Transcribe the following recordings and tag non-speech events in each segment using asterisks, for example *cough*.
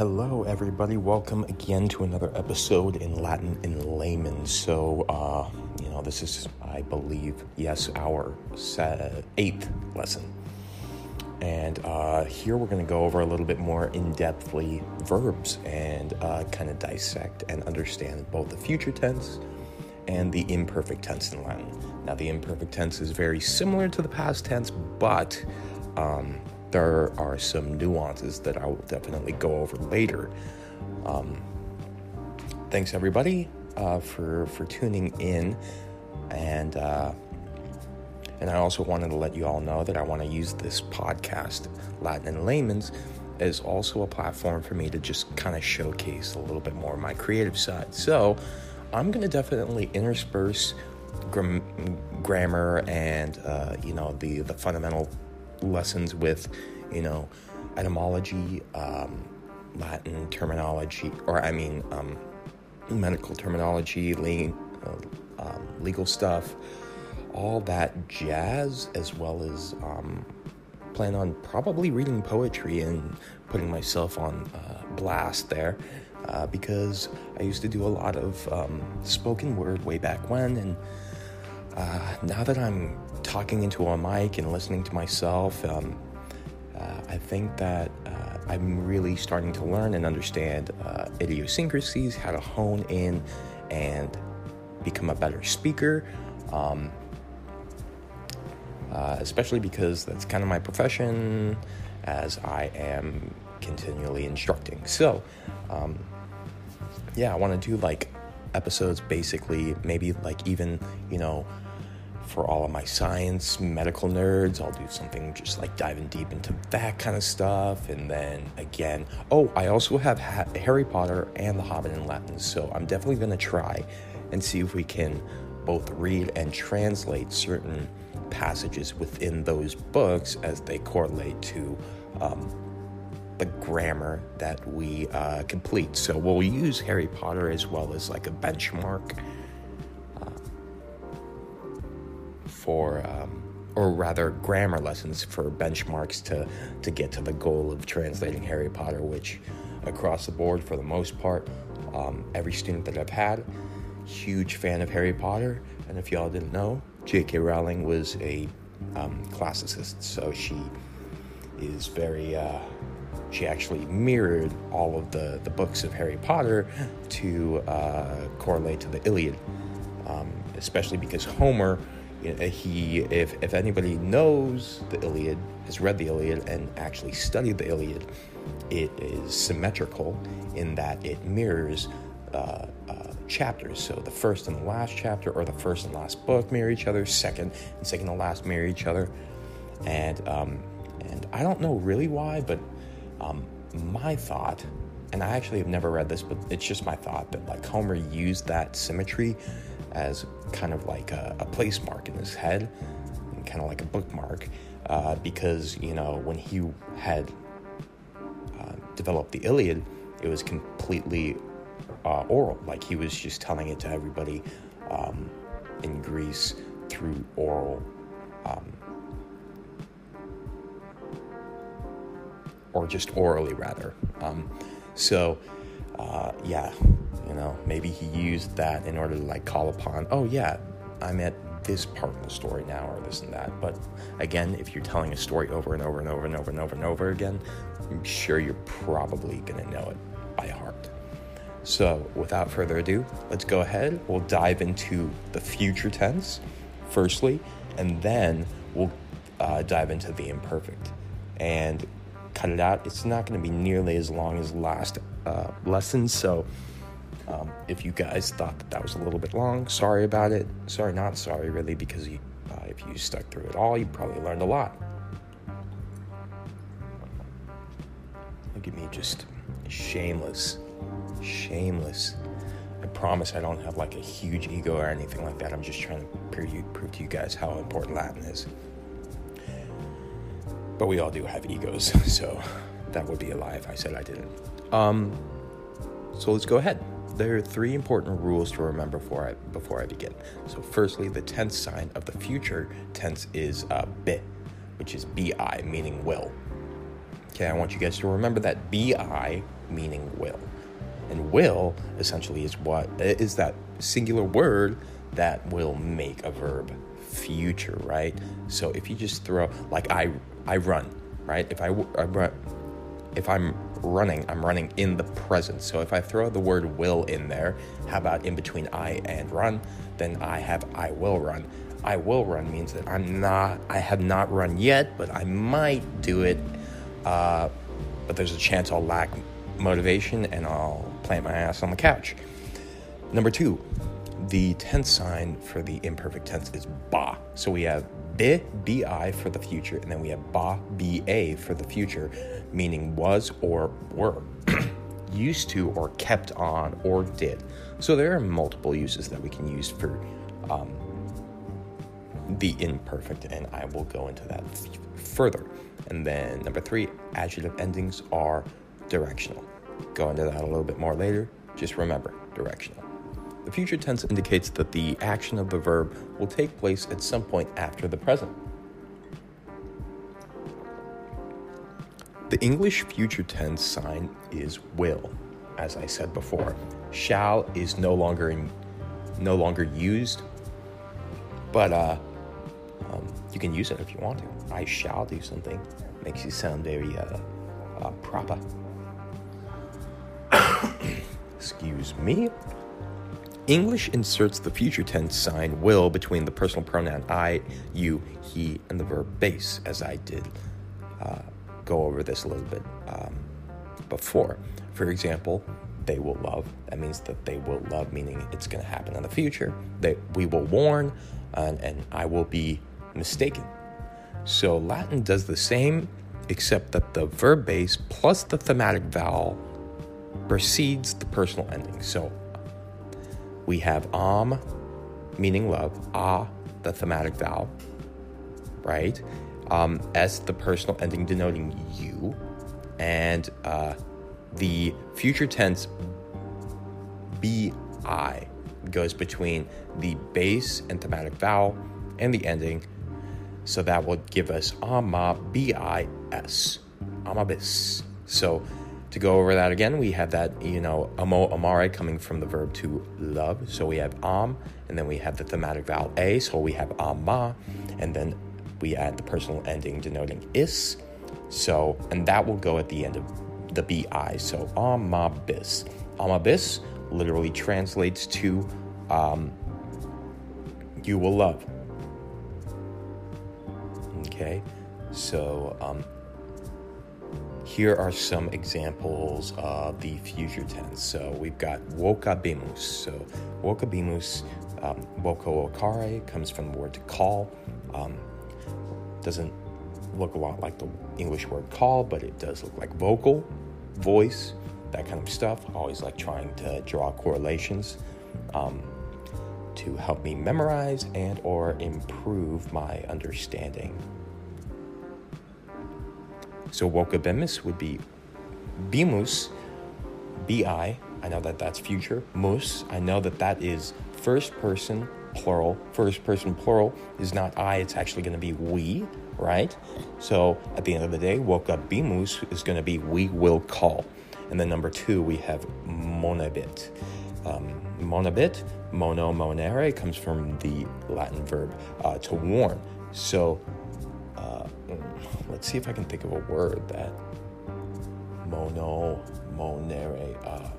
Hello, everybody. Welcome again to another episode in Latin in layman. So, uh, you know, this is, I believe, yes, our eighth lesson. And uh, here we're going to go over a little bit more in depthly verbs and uh, kind of dissect and understand both the future tense and the imperfect tense in Latin. Now, the imperfect tense is very similar to the past tense, but um, there are some nuances that I will definitely go over later. Um, thanks everybody uh, for for tuning in, and uh, and I also wanted to let you all know that I want to use this podcast, Latin and Layman's, as also a platform for me to just kind of showcase a little bit more of my creative side. So I'm going to definitely intersperse gram- grammar and uh, you know the the fundamental lessons with, you know, etymology, um, Latin terminology, or I mean, um, medical terminology, uh, um, legal stuff, all that jazz, as well as um, plan on probably reading poetry and putting myself on uh, blast there. Uh, because I used to do a lot of um, spoken word way back when, and uh, now that I'm talking into a mic and listening to myself, um, uh, I think that uh, I'm really starting to learn and understand uh, idiosyncrasies, how to hone in and become a better speaker. Um, uh, especially because that's kind of my profession as I am continually instructing. So, um, yeah, I want to do like episodes basically, maybe like even, you know, for all of my science medical nerds i'll do something just like diving deep into that kind of stuff and then again oh i also have ha- harry potter and the hobbit in latin so i'm definitely going to try and see if we can both read and translate certain passages within those books as they correlate to um, the grammar that we uh, complete so we'll use harry potter as well as like a benchmark for, um, or rather, grammar lessons for benchmarks to, to get to the goal of translating Harry Potter, which across the board, for the most part, um, every student that I've had, huge fan of Harry Potter. And if y'all didn't know, J.K. Rowling was a um, classicist, so she is very. Uh, she actually mirrored all of the, the books of Harry Potter to uh, correlate to the Iliad, um, especially because Homer he if if anybody knows the Iliad, has read the Iliad and actually studied the Iliad, it is symmetrical in that it mirrors uh, uh, chapters. So the first and the last chapter, or the first and last book, mirror each other. Second and second to last mirror each other, and um, and I don't know really why, but um, my thought, and I actually have never read this, but it's just my thought that like Homer used that symmetry as kind of like a, a place mark in his head, kind of like a bookmark, uh, because you know when he had uh, developed the Iliad, it was completely uh, oral, like he was just telling it to everybody um, in Greece through oral. Um, or just orally, rather. Um, so, uh, yeah, you know, maybe he used that in order to like call upon, oh yeah, I'm at this part of the story now or this and that. But again, if you're telling a story over and over and over and over and over and over again, I'm sure you're probably going to know it by heart. So, without further ado, let's go ahead. We'll dive into the future tense, firstly, and then we'll uh, dive into the imperfect and cut it out. It's not going to be nearly as long as last uh, lesson, so um, if you guys thought that that was a little bit long, sorry about it. Sorry, not sorry, really, because you, uh, if you stuck through it all, you probably learned a lot. Look at me, just shameless, shameless. I promise I don't have like a huge ego or anything like that. I'm just trying to prove, you, prove to you guys how important Latin is. But we all do have egos, *laughs* so that would be a lie if I said I didn't. Um, so let's go ahead there are three important rules to remember before I, before I begin. So, firstly, the tense sign of the future tense is uh, bi, which is bi, meaning will. Okay, I want you guys to remember that bi meaning will. And will essentially is what is that singular word that will make a verb future, right? So if you just throw like I I run, right? If I, I run, if I'm running, I'm running in the present. So if I throw the word will in there, how about in between I and run? Then I have I will run. I will run means that I'm not, I have not run yet, but I might do it. Uh, but there's a chance I'll lack motivation and I'll plant my ass on the couch. Number two, the tense sign for the imperfect tense is ba. So we have bi, bi for the future, and then we have ba, ba for the future, meaning was or were, *clears throat* used to or kept on or did. So there are multiple uses that we can use for um, the imperfect, and I will go into that further. And then number three, adjective endings are directional. Go into that a little bit more later. Just remember, directional. The future tense indicates that the action of the verb will take place at some point after the present. The English future tense sign is will, as I said before. Shall is no longer in, no longer used, but uh, um, you can use it if you want to. I shall do something. Makes you sound very uh, uh, proper. *coughs* Excuse me. English inserts the future tense sign will between the personal pronoun I, you, he, and the verb base, as I did uh, go over this a little bit um, before. For example, they will love. That means that they will love, meaning it's going to happen in the future. That we will warn, and, and I will be mistaken. So Latin does the same, except that the verb base plus the thematic vowel precedes the personal ending. So we have am, meaning love, Ah, the thematic vowel, right? Um, s, the personal ending denoting you, and uh, the future tense bi goes between the base and thematic vowel and the ending. So that will give us ama bis, amabis. So to go over that again, we have that, you know, amo amare coming from the verb to love. So we have am, and then we have the thematic vowel a. So we have ama, and then we add the personal ending denoting is. So, and that will go at the end of the bi. So amabis. Amabis literally translates to um, you will love. Okay, so um, here are some examples of the future tense. So we've got wokabimus. So wokabimus, um, woko okare comes from the word to call. Um, doesn't look a lot like the English word call, but it does look like vocal, voice, that kind of stuff. Always like trying to draw correlations um, to help me memorize and or improve my understanding. So wokabimus would be bimus, bi. I know that that's future. Mus, I know that that is first person plural. First person plural is not I, it's actually going to be we, right? So at the end of the day, wokabimus is going to be we will call. And then number two, we have monabit. Um, monabit, mono monere, comes from the Latin verb uh, to warn. So let's see if I can think of a word that mono monere. Uh,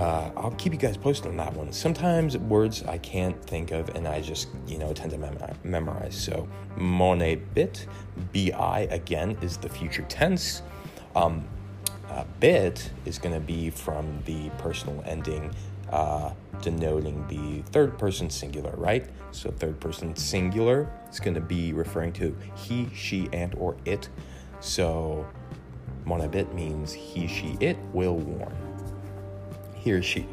uh, I'll keep you guys posted on that one. Sometimes words I can't think of and I just, you know, tend to mem- memorize. So, monebit, bi again, is the future tense. Um, uh, bit is going to be from the personal ending uh, denoting the third person singular, right? So third person singular is going to be referring to he, she, and or it. So monabit means he, she, it will warn. He or she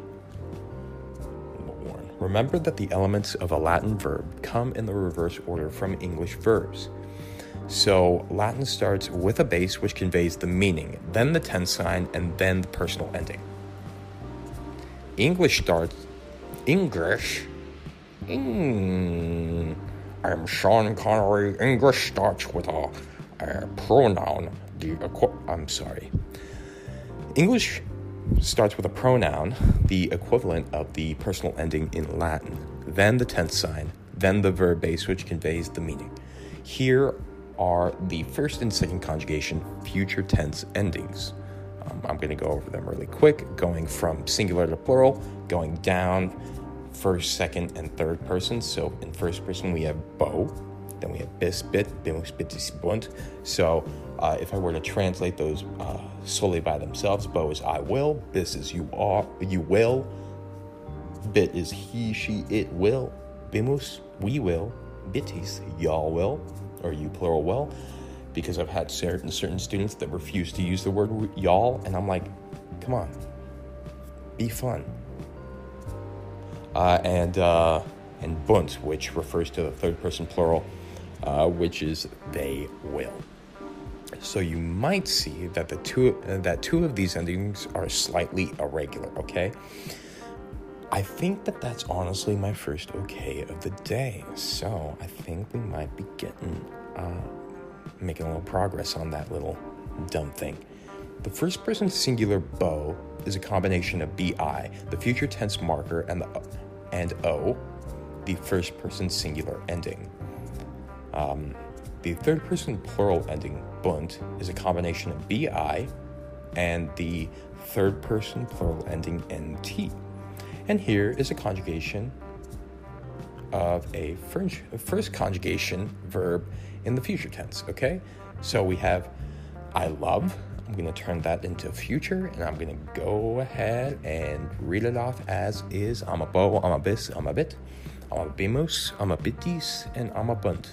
will warn. Remember that the elements of a Latin verb come in the reverse order from English verbs. So Latin starts with a base which conveys the meaning, then the tense sign, and then the personal ending. English starts English. Mm, I'm Sean Connery. English starts with a, a pronoun. The I'm sorry. English starts with a pronoun, the equivalent of the personal ending in Latin, then the tense sign, then the verb base, which conveys the meaning. Here are the first and second conjugation future tense endings. Um, I'm going to go over them really quick, going from singular to plural, going down first, second, and third person. So in first person, we have bo, then we have bis, bit, bimus, bitis, bunt. So uh, if I were to translate those uh, solely by themselves, bo is I will, bis is you are, you will, bit is he, she, it will, bimus, we will, bitis, y'all will, or you plural will, because I've had certain certain students that refuse to use the word y'all, and I'm like, come on, be fun. Uh, and uh, and bunt, which refers to the third person plural, uh, which is they will. So you might see that the two that two of these endings are slightly irregular. Okay. I think that that's honestly my first okay of the day. So I think we might be getting uh, making a little progress on that little dumb thing. The first person singular bo is a combination of bi, the future tense marker, and the and o, the first person singular ending. Um, the third person plural ending bunt is a combination of bi and the third person plural ending nt. And here is a conjugation of a first conjugation verb in the future tense, okay? So we have I love. I'm going to turn that into future and I'm going to go ahead and read it off as is. amabo, I'm a bis, amabit, I'm a bimus, amabitis, and amabunt.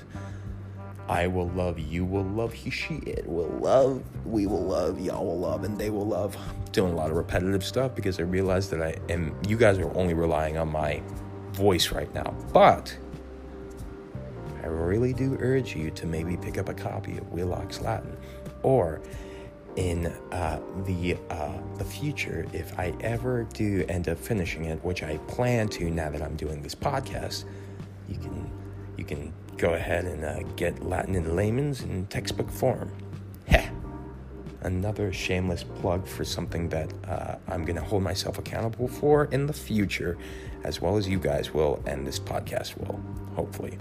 I will love, you will love, he, she, it will love, we will love, y'all will love, and they will love. Doing a lot of repetitive stuff because I realize that I am, you guys are only relying on my voice right now. But I really do urge you to maybe pick up a copy of Wheelock's Latin, or in uh, the uh, the future, if I ever do end up finishing it, which I plan to now that I'm doing this podcast, you can you can go ahead and uh, get Latin in layman's in textbook form. Heh. Another shameless plug for something that uh, I'm going to hold myself accountable for in the future, as well as you guys will, and this podcast will, hopefully.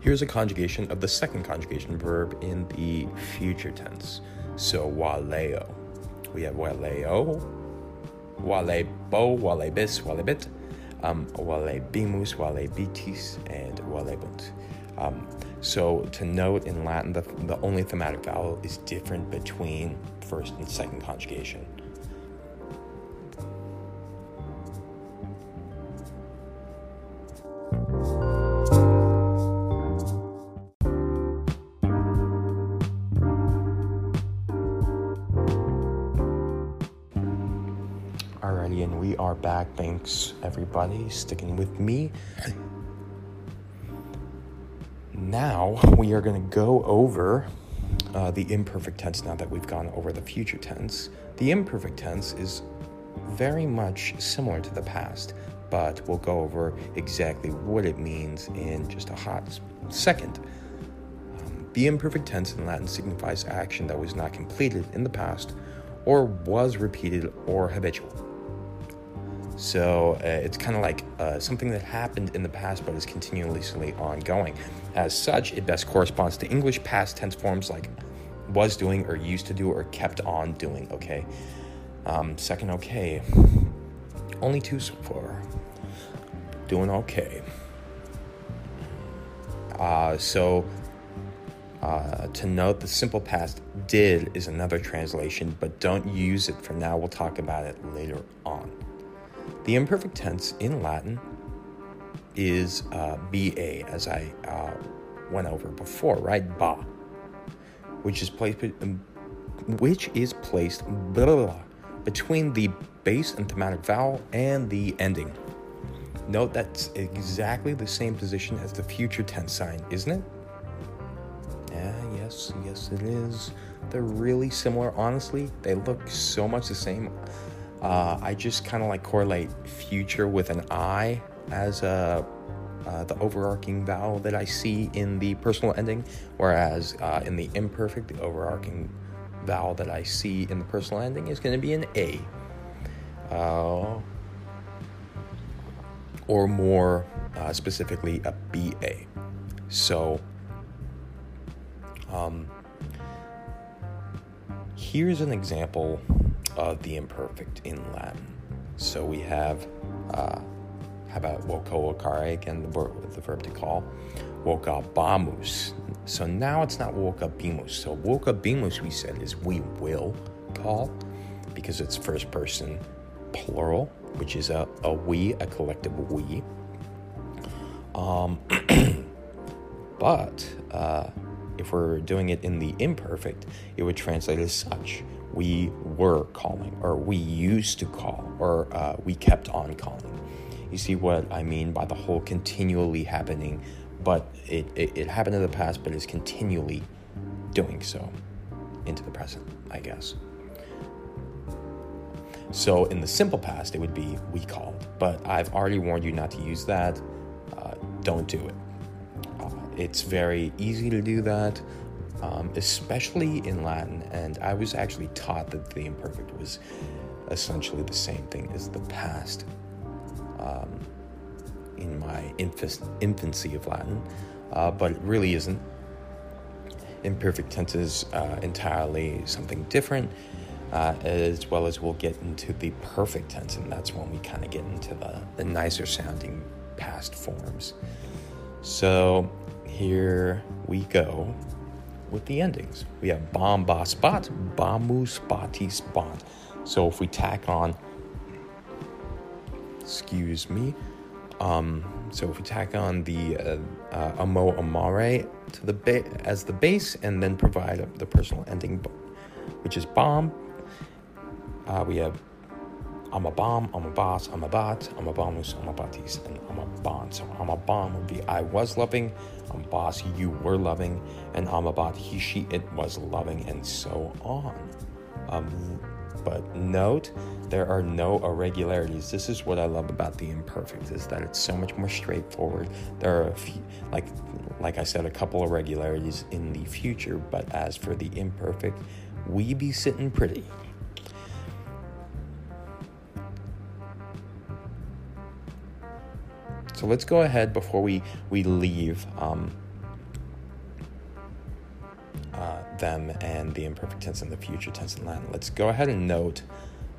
Here's a conjugation of the second conjugation verb in the future tense. So, waleo. We have waleo, walebo, walebis, walebit, um, walebimus, walebitis, and walebunt. Um, so, to note in Latin, the, the only thematic vowel is different between first and second conjugation. Are back. Thanks, everybody, sticking with me. Now we are going to go over uh, the imperfect tense now that we've gone over the future tense. The imperfect tense is very much similar to the past, but we'll go over exactly what it means in just a hot second. Um, the imperfect tense in Latin signifies action that was not completed in the past or was repeated or habitual. So uh, it's kind of like uh, something that happened in the past but is continuously ongoing. As such, it best corresponds to English past tense forms like was doing or used to do or kept on doing, okay? Um, second, okay. Only two so far. Doing okay. Uh, so, uh, to note, the simple past did is another translation, but don't use it for now. We'll talk about it later on. The imperfect tense in Latin is uh, ba, as I uh, went over before, right? Ba, which is placed, um, which is placed blah, blah, blah, between the base and thematic vowel and the ending. Note that's exactly the same position as the future tense sign, isn't it? Yeah, yes, yes, it is. They're really similar. Honestly, they look so much the same. Uh, I just kind of like correlate future with an I as a, uh, the overarching vowel that I see in the personal ending, whereas uh, in the imperfect, the overarching vowel that I see in the personal ending is going to be an A. Uh, or more uh, specifically, a BA. So, um, here's an example of the imperfect in Latin. So we have, uh, how about vocare again, the verb, the verb to call, vocabamus. So now it's not vocabimus. So vocabimus, we said, is we will call because it's first person plural, which is a, a we, a collective we. Um, *clears throat* but uh, if we're doing it in the imperfect, it would translate as such. We were calling, or we used to call, or uh, we kept on calling. You see what I mean by the whole continually happening, but it, it, it happened in the past, but is continually doing so into the present, I guess. So in the simple past, it would be we called, but I've already warned you not to use that. Uh, don't do it. Uh, it's very easy to do that, um, especially in Latin. And I was actually taught that the imperfect was essentially the same thing as the past um, in my infancy of Latin, uh, but it really isn't. Imperfect tense is uh, entirely something different uh, as well as we'll get into the perfect tense, and that's when we kind of get into the, the nicer sounding past forms. So here we go with the endings. We have bomb, ba, spot, bamu, spotty, spot. So if we tack on, excuse me, um, so if we tack on the uh, uh, amo amare to the ba- as the base, and then provide the personal ending, which is bomb, uh, we have amabam, I'm a boss, amabat, I'm a bombus, amabatis, and I'm a bond. So amabam would be I was loving, I'm boss, you were loving, and amabat, he, she, it was loving, and so on. Um, but note, there are no irregularities. This is what I love about the imperfect is that it's so much more straightforward. There are a few, like, like I said, a couple irregularities in the future, but as for the imperfect, we be sitting pretty. So let's go ahead before we, we leave um, uh, them and the imperfect tense and the future tense in Latin. Let's go ahead and note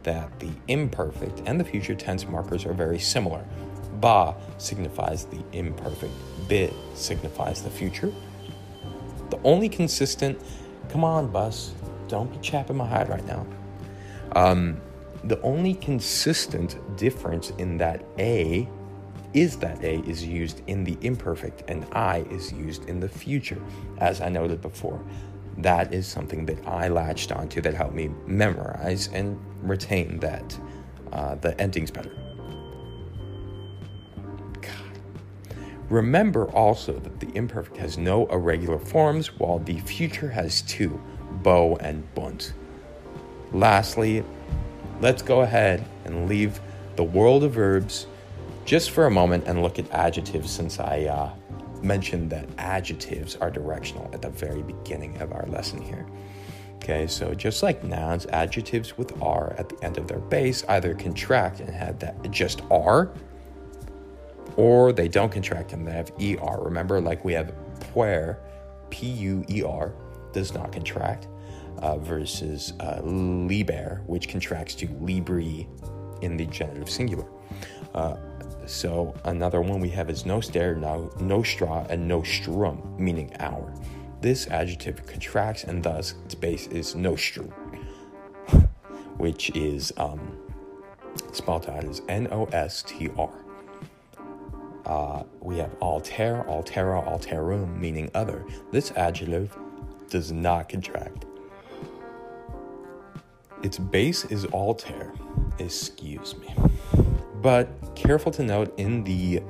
that the imperfect and the future tense markers are very similar. Ba signifies the imperfect, bit signifies the future. The only consistent, come on, bus, don't be chapping my hide right now. Um, the only consistent difference in that A is that A is used in the imperfect and I is used in the future, as I noted before. That is something that I latched onto that helped me memorize and retain that uh, the endings better. Remember also that the imperfect has no irregular forms, while the future has two, bo and bunt. Lastly, let's go ahead and leave the world of verbs just for a moment and look at adjectives since I uh, mentioned that adjectives are directional at the very beginning of our lesson here. Okay, so just like nouns, adjectives with R at the end of their base either contract and have that just R, or they don't contract and they have ER. Remember, like we have puer, P U E R, does not contract, uh, versus uh, liber, which contracts to libri in the genitive singular. Uh, so another one we have is noster, no, nostra, and nostrum, meaning our. This adjective contracts and thus its base is nostrum, *laughs* which is um, spelled out as N O S T R. Uh, we have alter, altera, alterum, meaning other. This adjective does not contract. Its base is alter. Excuse me. But careful to note in the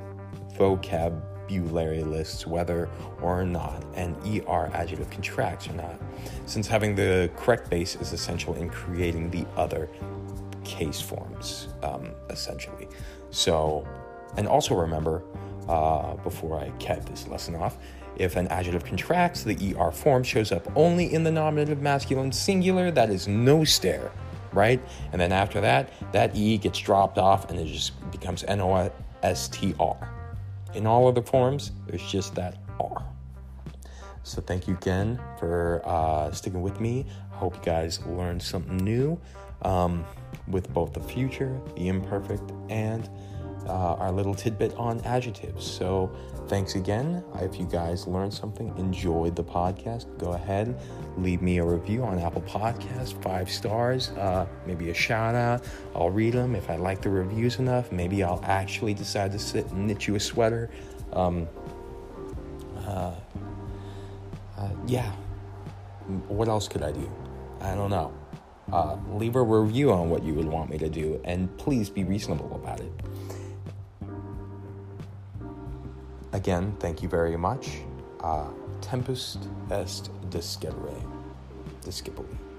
vocabulary lists whether or not an ER adjective contracts or not, since having the correct base is essential in creating the other case forms, um, essentially. So, and also remember, uh, before I cap this lesson off. If an adjective contracts, the ER form shows up only in the nominative masculine singular. That is noster, right? And then after that, that E gets dropped off and it just becomes N O S T R. In all other forms, there's just that R. So thank you again for uh, sticking with me. I hope you guys learned something new um, with both the future, the imperfect, and uh, our little tidbit on adjectives. So thanks again. If you guys learned something, enjoyed the podcast, go ahead, leave me a review on Apple Podcasts, five stars, uh, maybe a shout out. I'll read them. If I like the reviews enough, maybe I'll actually decide to sit and knit you a sweater. Um, uh, uh, yeah. What else could I do? I don't know. Uh, leave a review on what you would want me to do, and please be reasonable about it. Again, thank you very much. Uh, tempus est discipere. Discipuli.